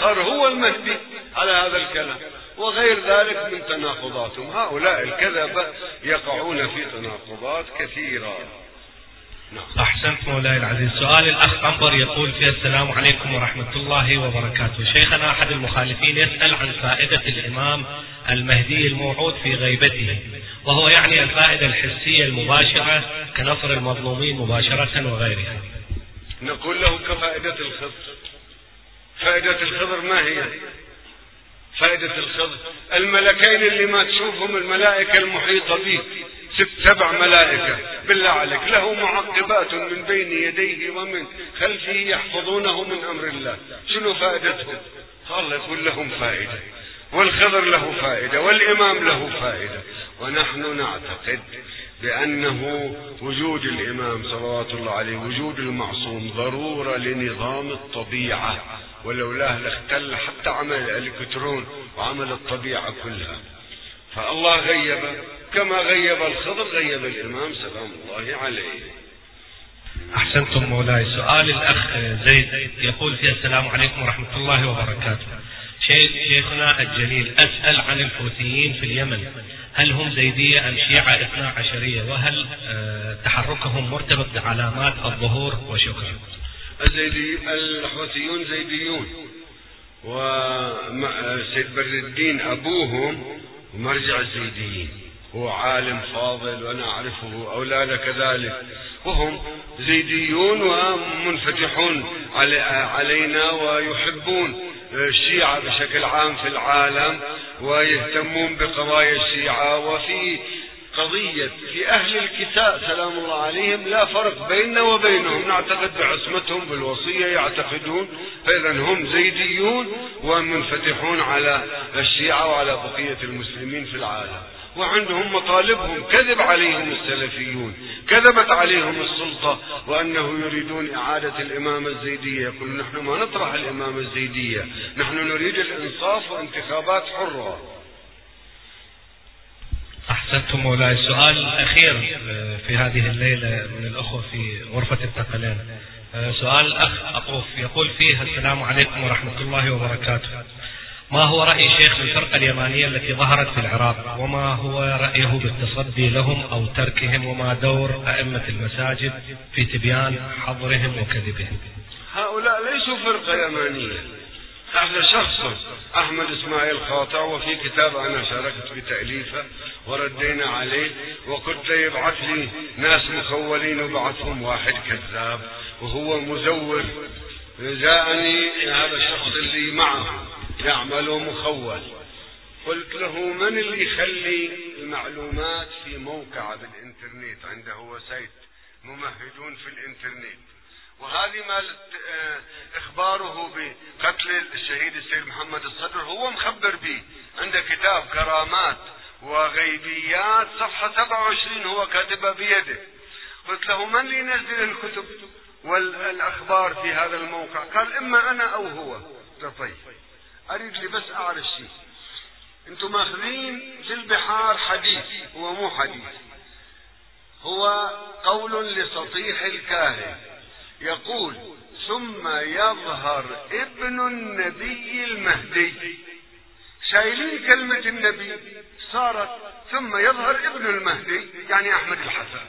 صار هو المهدي على هذا الكلام وغير ذلك من تناقضاتهم. هؤلاء الكذبة يقعون في تناقضات كثيرة. أحسنت مولاي العزيز. سؤال الأخ أنبر يقول فيه السلام عليكم ورحمة الله وبركاته. شيخنا أحد المخالفين يسأل عن فائدة الإمام المهدي الموعود في غيبته وهو يعني الفائدة الحسية المباشرة كنصر المظلومين مباشرة وغيرها. نقول له كفائدة الخضر. فائدة الخضر ما هي؟ فائدة الخضر. الملكين اللي ما تشوفهم الملائكة المحيطة به. ست سبع ملائكة. بالله عليك. له معقبات من بين يديه ومن خلفه يحفظونه من أمر الله. شنو فائدتهم؟ الله يقول لهم فائدة. والخضر له فائدة. والإمام له فائدة. ونحن نعتقد بأنه وجود الإمام صلوات الله عليه وجود المعصوم ضرورة لنظام الطبيعة. ولولاه لاختل حتى عمل الإلكترون وعمل الطبيعة كلها. فالله غيب. كما غيب الخضر غيب الإمام سلام الله عليه. أحسنتم مولاي. سؤال الأخ زيد يقول فيه السلام عليكم ورحمة الله وبركاته. شيخ شيخنا الجليل أسأل عن الحوثيين في اليمن. هل هم زيدية أم شيعة إثنا عشرية؟ وهل آه، تحركهم مرتبط بعلامات الظهور وشكرا؟ الزيدي الحوثيون زيديون. وسيد بر الدين أبوهم مرجع الزيديين. هو عالم فاضل وأنا أعرفه أولاده كذلك. وهم زيديون ومنفتحون علينا ويحبون الشيعة بشكل عام في العالم ويهتمون بقضايا الشيعة وفي قضية في أهل الكتاب سلام الله عليهم لا فرق بيننا وبينهم. نعتقد بعصمتهم بالوصية يعتقدون فإذا هم زيديون ومنفتحون على الشيعة وعلى بقية المسلمين في العالم. وعندهم مطالبهم. كذب عليهم السلفيون. كذبت عليهم السلطة وأنه يريدون إعادة الإمامة الزيدية. يقول نحن ما نطرح الإمامة الزيدية. نحن نريد الإنصاف وانتخابات حرة. أحسنتم مولاي. السؤال الأخير في هذه الليلة من الأخوة في غرفة الثقلين سؤال الأخ أطوف يقول فيه السلام عليكم ورحمة الله وبركاته. ما هو رأي شيخ الفرقة اليمانية التي ظهرت في العراق؟ وما هو رأيه بالتصدي لهم أو تركهم؟ وما دور أئمة المساجد في تبيان حظرهم وكذبهم؟ هؤلاء ليسوا فرقة يمانية. هذا شخص. أحمد إسماعيل خاطع وفي كتاب أنا شاركت بتأليفه وردينا عليه وقلت يبعث لي ناس مخولين وبعثهم واحد كذاب وهو مزور. جاءني هذا الشخص اللي معه يعمل مخول. قلت له من اللي يخلي المعلومات في موقع بالانترنت عنده هو ممهدون في الإنترنت. وهذه ما إخباره بقتل الشهيد السيد محمد الصدر هو مخبر به. عنده كتاب كرامات وغيبيات صفحة 27 هو كاتبها بيده. قلت له من اللي ينزل الكتب والأخبار في هذا الموقع؟ قال إما أنا أو هو. طيب أريد لي بس أعرف شيء. أنتم ماخذين في البحار حديث هو مو حديث. هو قول لسطيح الكاهن. يقول ثم يظهر ابن النبي المهدي. شايلين كلمة النبي صارت ثم يظهر ابن المهدي. يعني أحمد الحسن.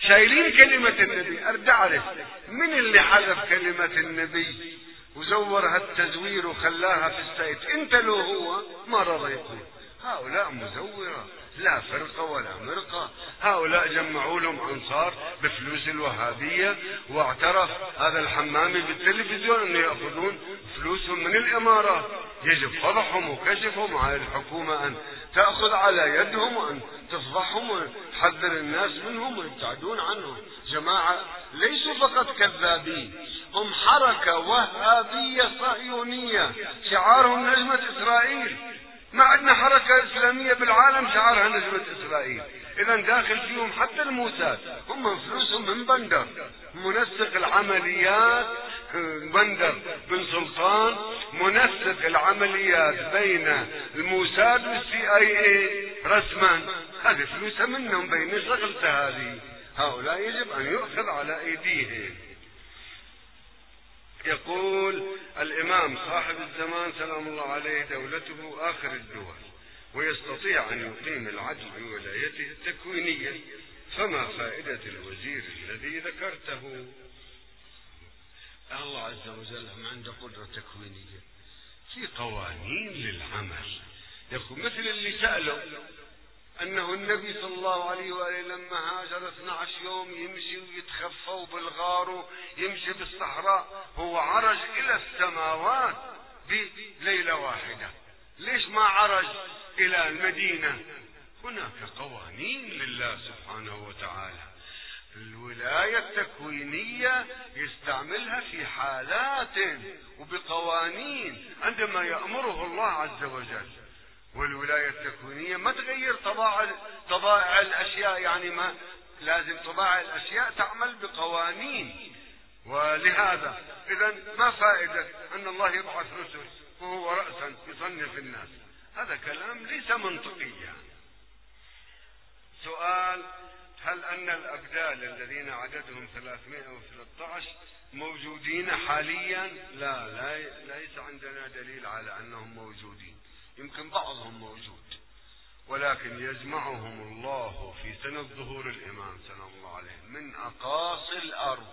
شايلين كلمة النبي. أرد أعرف من اللي حذف كلمة النبي؟ وزور هالتزوير وخلاها في السيت انت لو هو ما رضى يقول. هؤلاء مزورة. لا فرقة ولا مرقة. هؤلاء جمعوا لهم أنصار بفلوس الوهابية واعترف هذا الحمامي بالتلفزيون أنه يأخذون فلوسهم من الإمارات يجب فضحهم وكشفهم على الحكومة أن تأخذ على يدهم وأن تفضحهم وتحذر الناس منهم ويبتعدون عنهم. جماعة ليسوا فقط كذابين هم حركة وهابية صهيونية شعارهم نجمة إسرائيل ما عندنا حركة إسلامية بالعالم شعارها نجمة إسرائيل إذا داخل فيهم حتى الموساد هم فلوسهم من بندر منسق العمليات بندر بن سلطان منسق العمليات بين الموساد والسي اي اي رسما هذه فلوسها منهم بين شغلته هذه هؤلاء يجب ان يؤخذ على ايديهم يقول الامام صاحب الزمان سلام الله عليه دولته اخر الدول ويستطيع ان يقيم العدل بولايته التكوينيه فما فائده الوزير الذي ذكرته الله عز وجل هم عنده قدرة تكوينية في قوانين للعمل يقول مثل اللي سألوا أنه النبي صلى الله عليه وآله لما هاجر 12 يوم يمشي ويتخفى بالغار يمشي بالصحراء هو عرج إلى السماوات بليلة واحدة ليش ما عرج إلى المدينة هناك قوانين لله سبحانه وتعالى الولاية التكوينية يستعملها في حالات وبقوانين عندما يأمره الله عز وجل والولاية التكوينية ما تغير طباع طبائع الأشياء يعني ما لازم طباع الأشياء تعمل بقوانين ولهذا إذا ما فائدة أن الله يبعث رسل وهو رأسا يصنف الناس هذا كلام ليس منطقيا سؤال هل أن الأبدال الذين عددهم 313 موجودين حاليا لا لا ليس عندنا دليل على أنهم موجودين يمكن بعضهم موجود ولكن يجمعهم الله في سنة ظهور الإمام سلام الله عليه من أقاصي الأرض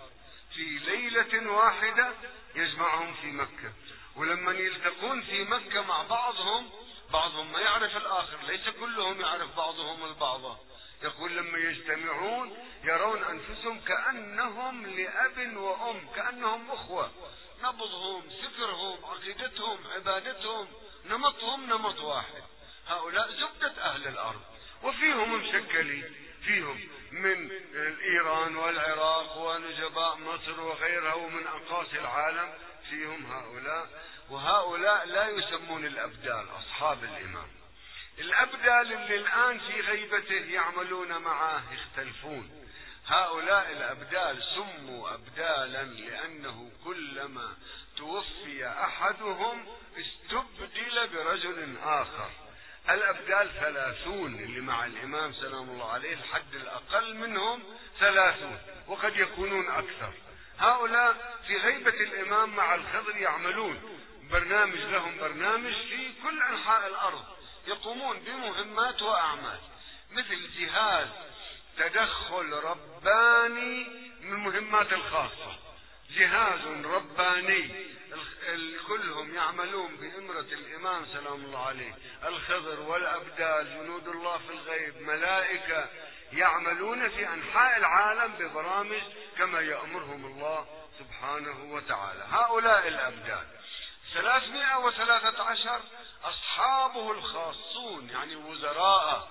في ليلة واحدة يجمعهم في مكة. ولما يلتقون في مكة مع بعضهم بعضهم ما يعرف الآخر ليس كلهم يعرف بعضهم البعض. يقول لما يجتمعون يرون أنفسهم كأنهم لأب وأم كأنهم أخوة. نبضهم فكرهم عقيدتهم عبادتهم نمطهم نمط واحد. هؤلاء زبدة أهل الأرض. وفيهم مشكلين فيهم من إيران والعراق ونجباء مصر وغيرها ومن أقاصي العالم فيهم هؤلاء. وهؤلاء لا يسمون الأبدال أصحاب الإمام. الأبدال اللي الآن في غيبته يعملون معه يختلفون. هؤلاء الأبدال سموا أبدالا لأنه كلما توفي أحدهم استبدل برجل آخر. الأبدال ثلاثون اللي مع الإمام سلام الله عليه الحد الأقل منهم ثلاثون وقد يكونون أكثر. هؤلاء في غيبة الإمام مع الخضر يعملون. برنامج لهم برنامج في كل أنحاء الأرض يقومون بمهمات وأعمال. مثل جهاز تدخل رباني من المهمات الخاصة. جهاز رباني. كلهم يعملون بإمرة الإمام سلام الله عليه. الخضر والأبدال جنود الله في الغيب ملائكة يعملون في أنحاء العالم ببرامج كما يأمرهم الله سبحانه وتعالى. هؤلاء الأبدال. ثلاثمائة وثلاثة عشر أصحابه الخاصون يعني وزراء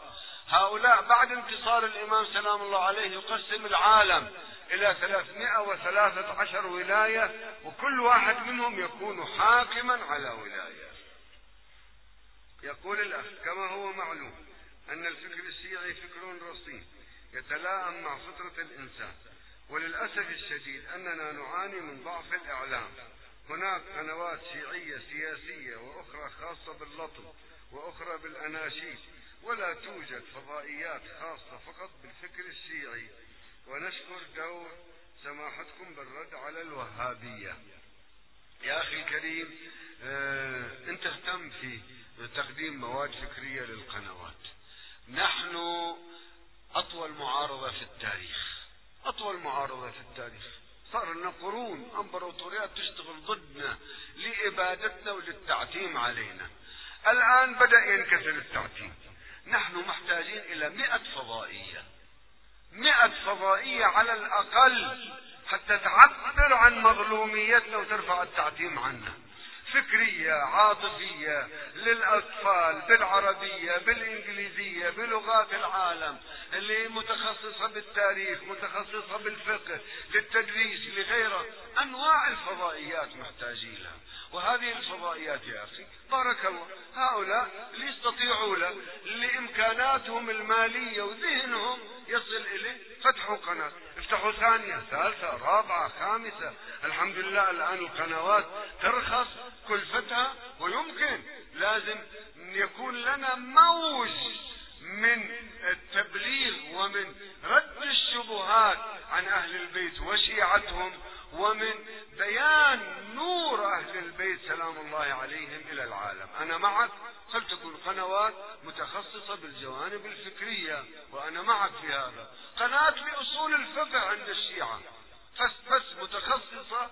هؤلاء بعد انتصار الإمام سلام الله عليه يقسم العالم. إلى ثلاثمائة وثلاثة عشر ولاية وكل واحد منهم يكون حاكما على ولاية. يقول الأخ كما هو معلوم أن الفكر الشيعي فكر رصين يتلائم مع فطرة الإنسان. وللأسف الشديد أننا نعاني من ضعف الإعلام. هناك قنوات شيعية سياسية وأخرى خاصة باللطم وأخرى بالأناشيد ولا توجد فضائيات خاصة فقط بالفكر الشيعي. ونشكر دور سماحتكم بالرد على الوهابية. يا أخي الكريم آه أنت اهتم في تقديم مواد فكرية للقنوات. نحن أطول معارضة في التاريخ. أطول معارضة في التاريخ. صار لنا قرون أمبراطوريات تشتغل ضدنا لإبادتنا وللتعتيم علينا. الآن بدأ ينكسر التعتيم. نحن محتاجين إلى مئة فضائية. مئة فضائية على الأقل حتى تعبر عن مظلوميتنا وترفع التعتيم عنا فكرية عاطفية للأطفال بالعربية بالإنجليزية بلغات العالم اللي متخصصة بالتاريخ متخصصة بالفقه للتدريس لغيره أنواع الفضائيات محتاجين لها وهذه الفضائيات يا أخي بارك الله هؤلاء اللي يستطيعون لإمكاناتهم المالية وذهنهم يصل إليه فتحوا قناة. افتحوا ثانية ثالثة رابعة خامسة. الحمد لله الآن القنوات ترخص كلفتها ويمكن لازم يكون لنا موج من التبليغ ومن رد الشبهات عن أهل البيت وشيعتهم ومن بيان نور البيت سلام الله عليهم إلى العالم. أنا معك فلتكن قنوات متخصصة بالجوانب الفكرية وأنا معك في هذا. قناة لأصول الفقه عند الشيعة. بس بس متخصصة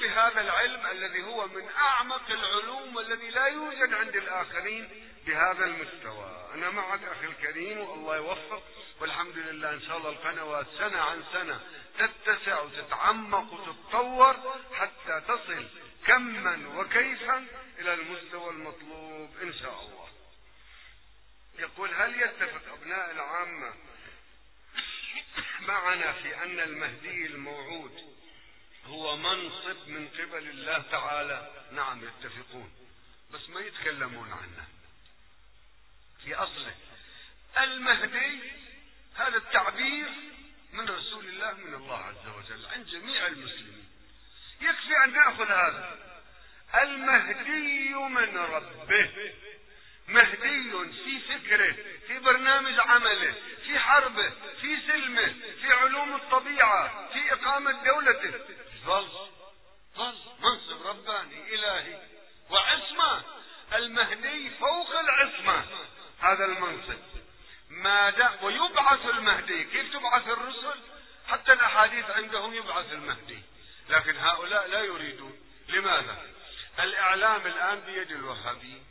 بهذا العلم الذي هو من أعمق العلوم والذي لا يوجد عند الآخرين بهذا المستوى. أنا معك أخي الكريم والله يوفق. والحمد لله إن شاء الله القنوات سنة عن سنة تتسع وتتعمق وتتطور حتى تصل كما وكيفا إلى المستوى المطلوب إن شاء الله. يقول هل يتفق أبناء العامة معنا في أن المهدي الموعود هو منصب من قبل الله تعالى؟ نعم يتفقون بس ما يتكلمون عنه. في أصله المهدي هذا التعبير من رسول الله من الله عز وجل عند جميع المسلمين. يكفي أن نأخذ هذا. المهدي من ربه. مهدي في فكره في برنامج عمله في حربه في سلمه في علوم الطبيعة في إقامة دولته. ظل ظل. منصب رباني إلهي. وعصمة. المهدي فوق العصمة. هذا المنصب. ما دام ويبعث المهدي. كيف تبعث الرسل؟ حتى الأحاديث عندهم يبعث المهدي. لكن هؤلاء لا يريدون. لماذا؟ الإعلام الآن بيد الوهابيين.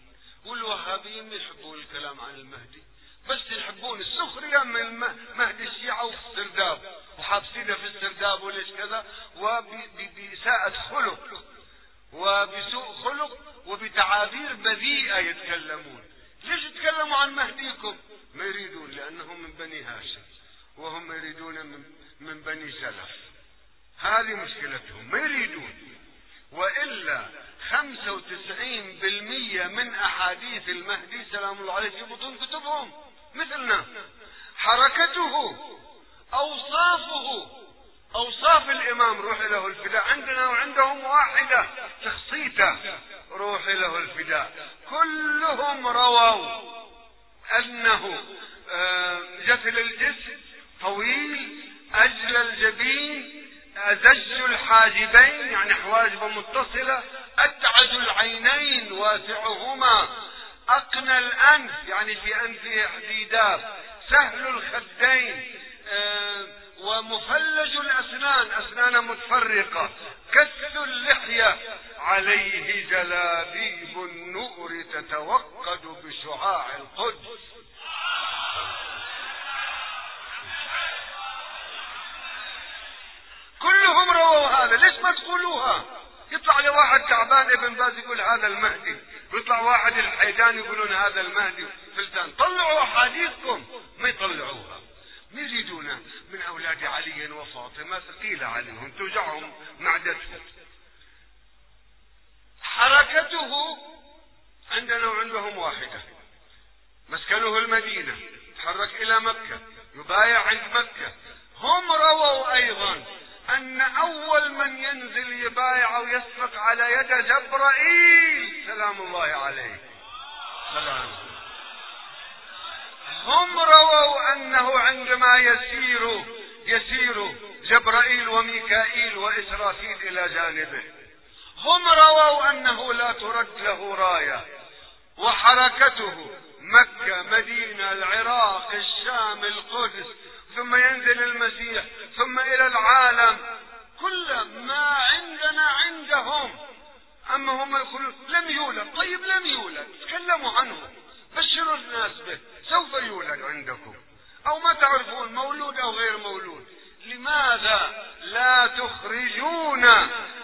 والوهابيين يحبون الكلام عن المهدي. بس يحبون السخرية من مهدي الشيعة وفي السرداب وحابسينه في السرداب وليش كذا؟ وبإساءة خلق. وبسوء خلق وبتعابير بذيئة يتكلمون. ليش يتكلموا عن مهديكم؟ يريدون لأنهم من بني هاشم وهم يريدون من, بني سلف. هذه مشكلتهم ما يريدون؟ وإلا خمسة وتسعين بالمية من أحاديث المهدي سلام الله عليه في بطون كتبهم مثلنا. حركته أوصافه أوصاف الإمام روح له الفداء. عندنا وعندهم واحدة شخصيته روح له الفداء. كلهم رووا أنه جثل الجسم طويل أجل الجبين أزج الحاجبين يعني حواجبه متصلة أدعج العينين واسعهما أقنى الأنف يعني في أنفه حديدات سهل الخدين ومفلج الأسنان أسنان متفرقة كث اللحية عليه جلابيب النور تتوقد بشعاع القدس. كلهم رووا هذا. ليش ما تقولوها؟ يطلع لي واحد تعبان ابن باز يقول هذا المهدي. ويطلع واحد الحيدان يقولون هذا المهدي. فلتان طلعوا أحاديثكم. ما يطلعوها. يريدون من أولاد علي وفاطمة ثقيلة عليهم توجعهم معدتهم. حركته عندنا وعندهم واحدة. مسكنه المدينة تحرك إلى مكة يبايع عند مكة. هم رووا أيضا أن أول من ينزل يبايع ويسبق على يد جبرائيل سلام الله عليه. سلام. هم رووا أنه عندما يسير يسير جبرائيل وميكائيل وإسرافيل إلى جانبه. هم رووا أنه لا ترد له راية. وحركته مكة مدينة العراق الشام القدس ثم ينزل المسيح ثم إلى العالم. كل ما عندنا عندهم. أما هم يقولون لم يولد. طيب لم يولد. تكلموا عنه. بشروا الناس به. سوف يولد عندكم. أو ما تعرفون مولود أو غير مولود. لماذا لا تخرجون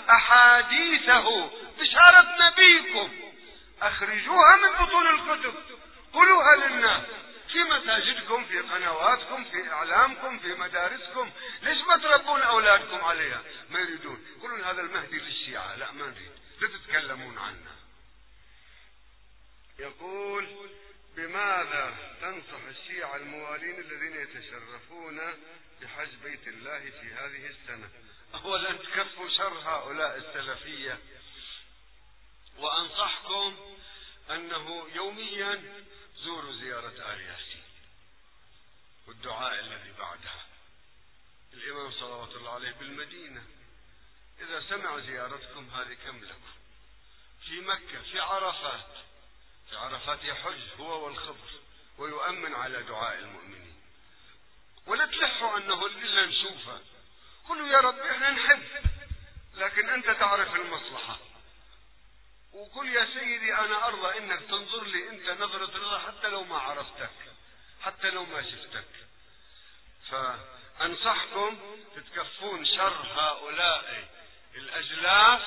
أحاديثه؟ بشارة نبيكم. أخرجوها من بطون الكتب. قولوها للناس. في مساجدكم في قنواتكم في إعلامكم في مدارسكم. ليش ما تربون أولادكم عليها؟ ما يريدون. يقولون هذا المهدي للشيعة. لا ما نريد. لا تتكلمون عنه. يقول بماذا تنصح الشيعة الموالين الذين يتشرفون بحج بيت الله في هذه السنة؟ أولا تكفوا شر هؤلاء السلفية وأنصحكم أنه يوميا زوروا زيارة آل ياسين والدعاء الذي بعدها. الإمام صلوات الله عليه بالمدينة إذا سمع زيارتكم هذه كم لكم؟ في مكة في عرفات في عرفات يحج هو والخضر ويؤمن على دعاء المؤمنين. ولا تلحوا أنه إلا نشوفه قلوا يا رب إحنا نحب لكن أنت تعرف المصلحة. وقل يا سيدي أنا أرضى إنك تنظر لي أنت نظرة الله حتى لو ما عرفتك حتى لو ما شفتك. فأنصحكم تتكفون شر هؤلاء الأجلاف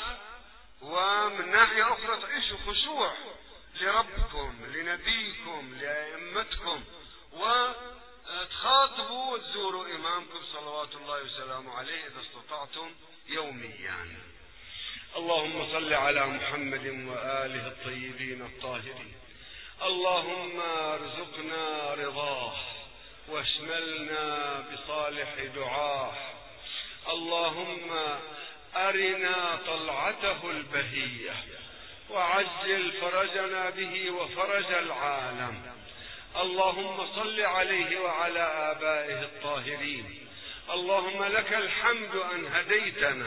ومن ناحية أخرى تعيشوا خشوع. لربكم لنبيكم لأئمتكم. وتخاطبوا وتزوروا إمامكم صلوات الله وسلامه عليه إذا استطعتم يوميا. اللهم صل على محمد وآله الطيبين الطاهرين. اللهم ارزقنا رضاه واشملنا بصالح دعاه. اللهم أرنا طلعته البهية. وعجل فرجنا به وفرج العالم. اللهم صل عليه وعلى آبائه الطاهرين. اللهم لك الحمد أن هديتنا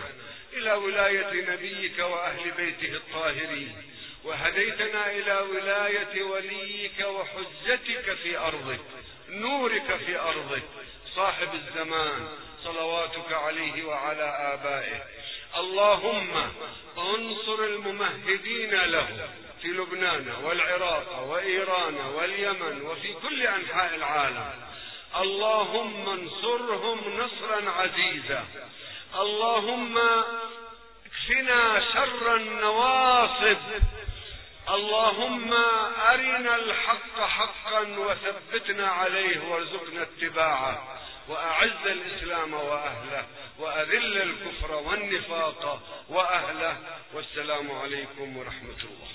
إلى ولاية نبيك وأهل بيته الطاهرين وهديتنا إلى ولاية وليك وحجتك في أرضك نورك في أرضك. صاحب الزمان صلواتك عليه وعلى آبائه. اللهم انصر الممهدين له في لبنان والعراق وإيران واليمن وفي كل أنحاء العالم. اللهم انصرهم نصرا عزيزا. اللهم اكفنا شر النواصب. اللهم أرنا الحق حقا وثبتنا عليه وارزقنا اتباعه. وأعز الإسلام وأهله وأذل الكفر والنفاق وأهله والسلام عليكم ورحمة الله.